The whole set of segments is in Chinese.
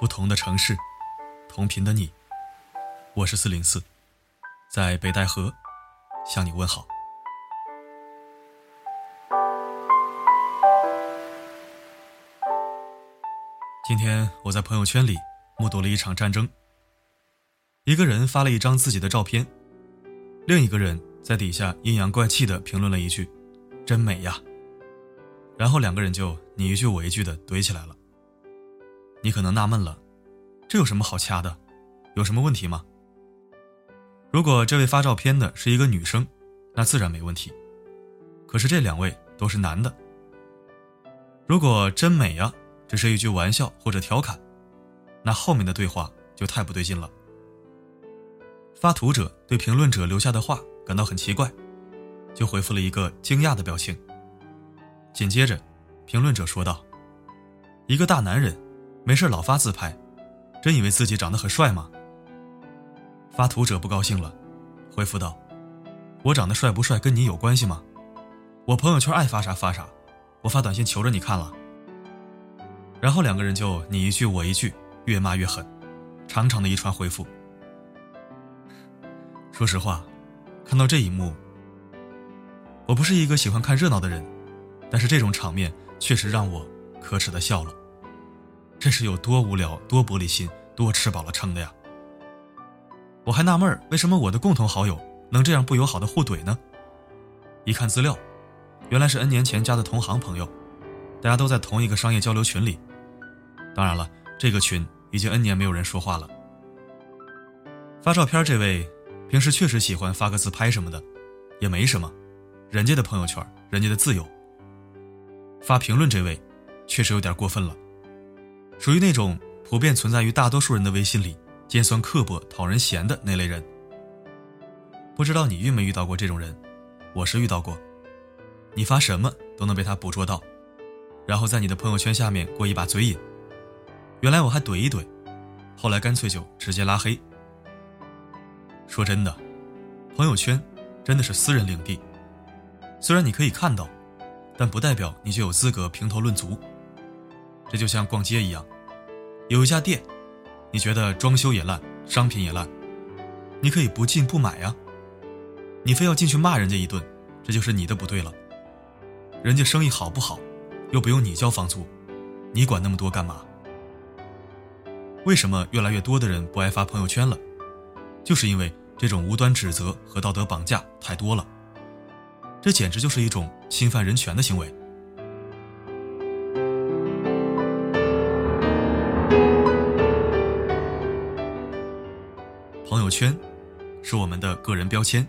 不同的城市，同频的你，我是四零四，在北戴河向你问好。今天我在朋友圈里目睹了一场战争。一个人发了一张自己的照片，另一个人在底下阴阳怪气的评论了一句：“真美呀。”然后两个人就你一句我一句的怼起来了。你可能纳闷了，这有什么好掐的？有什么问题吗？如果这位发照片的是一个女生，那自然没问题。可是这两位都是男的。如果真美呀，只是一句玩笑或者调侃，那后面的对话就太不对劲了。发图者对评论者留下的话感到很奇怪，就回复了一个惊讶的表情。紧接着，评论者说道：“一个大男人。”没事老发自拍，真以为自己长得很帅吗？发图者不高兴了，回复道：“我长得帅不帅跟你有关系吗？我朋友圈爱发啥发啥，我发短信求着你看了。”然后两个人就你一句我一句，越骂越狠，长长的一串回复。说实话，看到这一幕，我不是一个喜欢看热闹的人，但是这种场面确实让我可耻的笑了。这是有多无聊、多玻璃心、多吃饱了撑的呀！我还纳闷为什么我的共同好友能这样不友好的互怼呢？一看资料，原来是 N 年前加的同行朋友，大家都在同一个商业交流群里。当然了，这个群已经 N 年没有人说话了。发照片这位，平时确实喜欢发个自拍什么的，也没什么，人家的朋友圈，人家的自由。发评论这位，确实有点过分了。属于那种普遍存在于大多数人的微信里，尖酸刻薄、讨人嫌的那类人。不知道你遇没遇到过这种人？我是遇到过。你发什么都能被他捕捉到，然后在你的朋友圈下面过一把嘴瘾。原来我还怼一怼，后来干脆就直接拉黑。说真的，朋友圈真的是私人领地，虽然你可以看到，但不代表你就有资格评头论足。这就像逛街一样，有一家店，你觉得装修也烂，商品也烂，你可以不进不买呀。你非要进去骂人家一顿，这就是你的不对了。人家生意好不好，又不用你交房租，你管那么多干嘛？为什么越来越多的人不爱发朋友圈了？就是因为这种无端指责和道德绑架太多了，这简直就是一种侵犯人权的行为。圈，是我们的个人标签，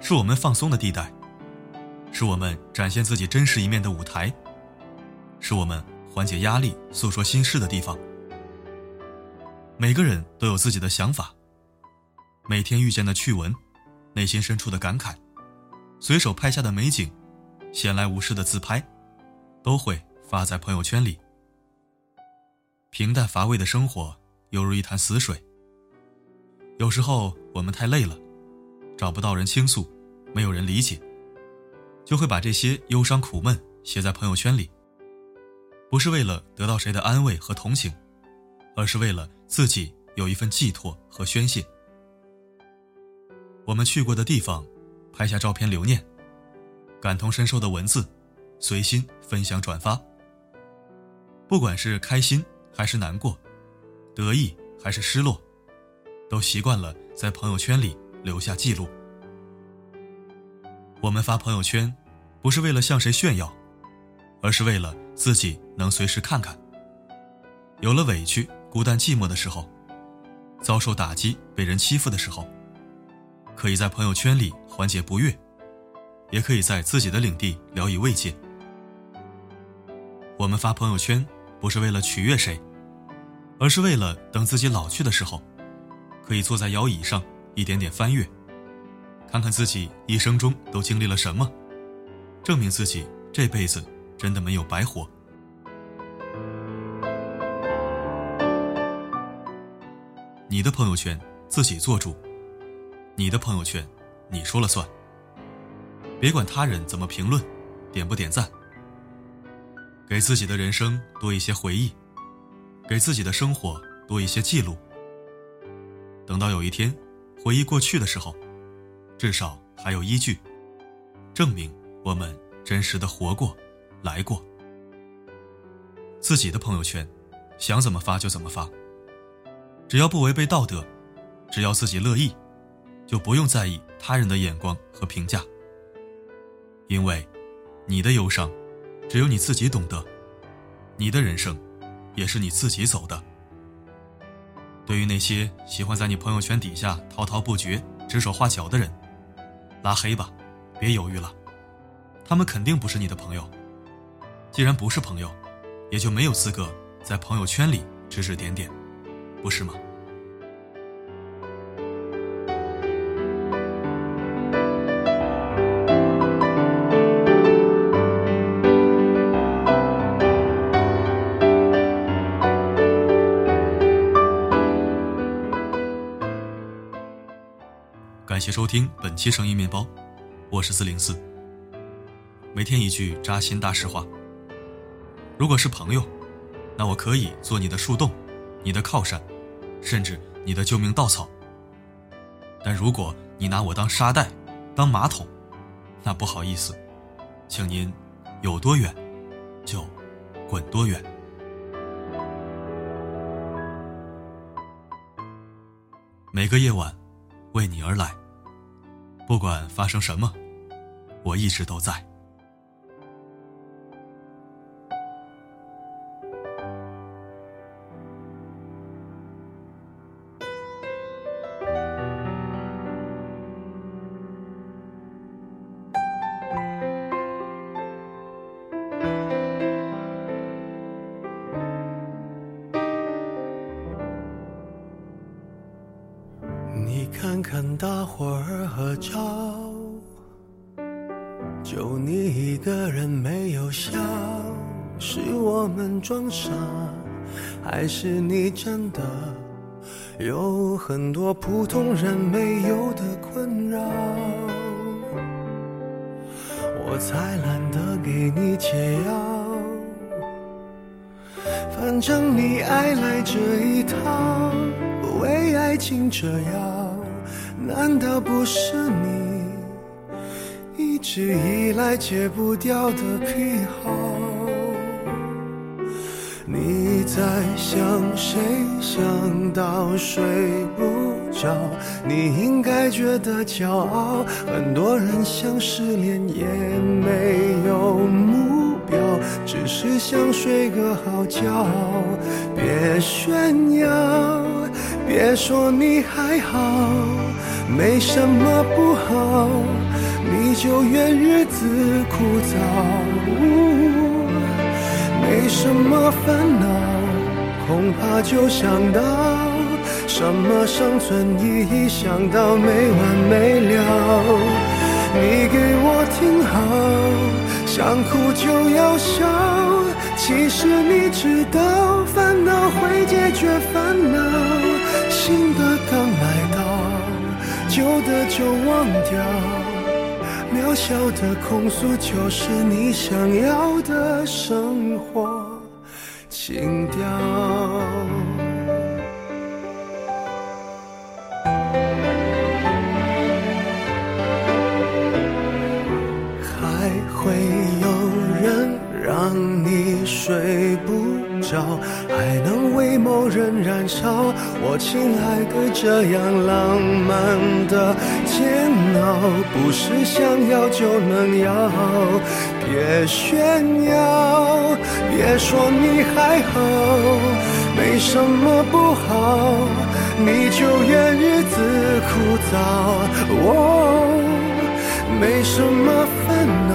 是我们放松的地带，是我们展现自己真实一面的舞台，是我们缓解压力、诉说心事的地方。每个人都有自己的想法，每天遇见的趣闻，内心深处的感慨，随手拍下的美景，闲来无事的自拍，都会发在朋友圈里。平淡乏味的生活，犹如一潭死水。有时候我们太累了，找不到人倾诉，没有人理解，就会把这些忧伤苦闷写在朋友圈里。不是为了得到谁的安慰和同情，而是为了自己有一份寄托和宣泄。我们去过的地方，拍下照片留念；感同身受的文字，随心分享转发。不管是开心还是难过，得意还是失落。都习惯了在朋友圈里留下记录。我们发朋友圈，不是为了向谁炫耀，而是为了自己能随时看看。有了委屈、孤单、寂寞的时候，遭受打击、被人欺负的时候，可以在朋友圈里缓解不悦，也可以在自己的领地聊以慰藉。我们发朋友圈，不是为了取悦谁，而是为了等自己老去的时候。可以坐在摇椅上，一点点翻阅，看看自己一生中都经历了什么，证明自己这辈子真的没有白活。你的朋友圈自己做主，你的朋友圈你说了算。别管他人怎么评论，点不点赞，给自己的人生多一些回忆，给自己的生活多一些记录。等到有一天回忆过去的时候，至少还有依据，证明我们真实的活过，来过。自己的朋友圈，想怎么发就怎么发，只要不违背道德，只要自己乐意，就不用在意他人的眼光和评价。因为，你的忧伤，只有你自己懂得，你的人生。也是你自己走的。对于那些喜欢在你朋友圈底下滔滔不绝、指手画脚的人，拉黑吧，别犹豫了，他们肯定不是你的朋友。既然不是朋友，也就没有资格在朋友圈里指指点点，不是吗？感谢收听本期声音面包，我是四零四。每天一句扎心大实话。如果是朋友，那我可以做你的树洞，你的靠山，甚至你的救命稻草。但如果你拿我当沙袋，当马桶，那不好意思，请您有多远就滚多远。每个夜晚，为你而来。不管发生什么，我一直都在。看大伙儿合照，就你一个人没有笑，是我们装傻，还是你真的有很多普通人没有的困扰？我才懒得给你解药，反正你爱来这一套，为爱情折腰。难道不是你一直以来戒不掉的癖好？你在想谁？想到睡不着？你应该觉得骄傲。很多人想失恋也没有目标，只是想睡个好觉。别炫耀，别说你还好。没什么不好，你就怨日子枯燥。没什么烦恼，恐怕就想到什么生存意义，想到没完没了。你给我听好，想哭就要笑。其实你知道，烦恼会解决烦恼，新的刚来到。旧的就忘掉，渺小的控诉就是你想要的生活情调。还会有人让你睡不还能为某人燃烧，我亲爱的，这样浪漫的煎熬，不是想要就能要。别炫耀，别说你还好，没什么不好，你就怨日子枯燥。哦，没什么烦恼，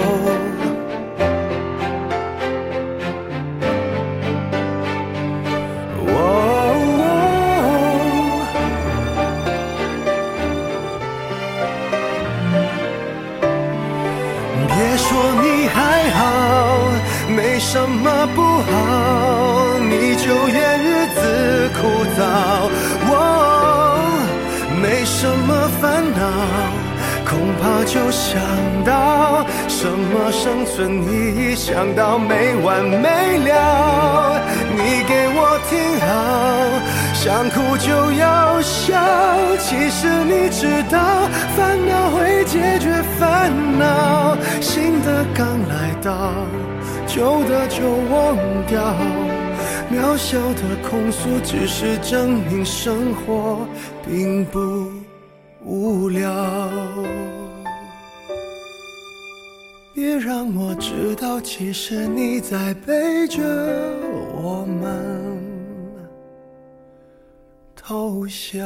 什么不好？你就怨日子枯燥。我没什么烦恼，恐怕就想到什么生存意义，想到没完没了。你给我听好，想哭就要笑。其实你知道，烦恼会解决烦恼，新的刚来到。旧的就忘掉。渺小的控诉，只是证明生活并不无聊。别让我知道，其实你在背着我们偷笑。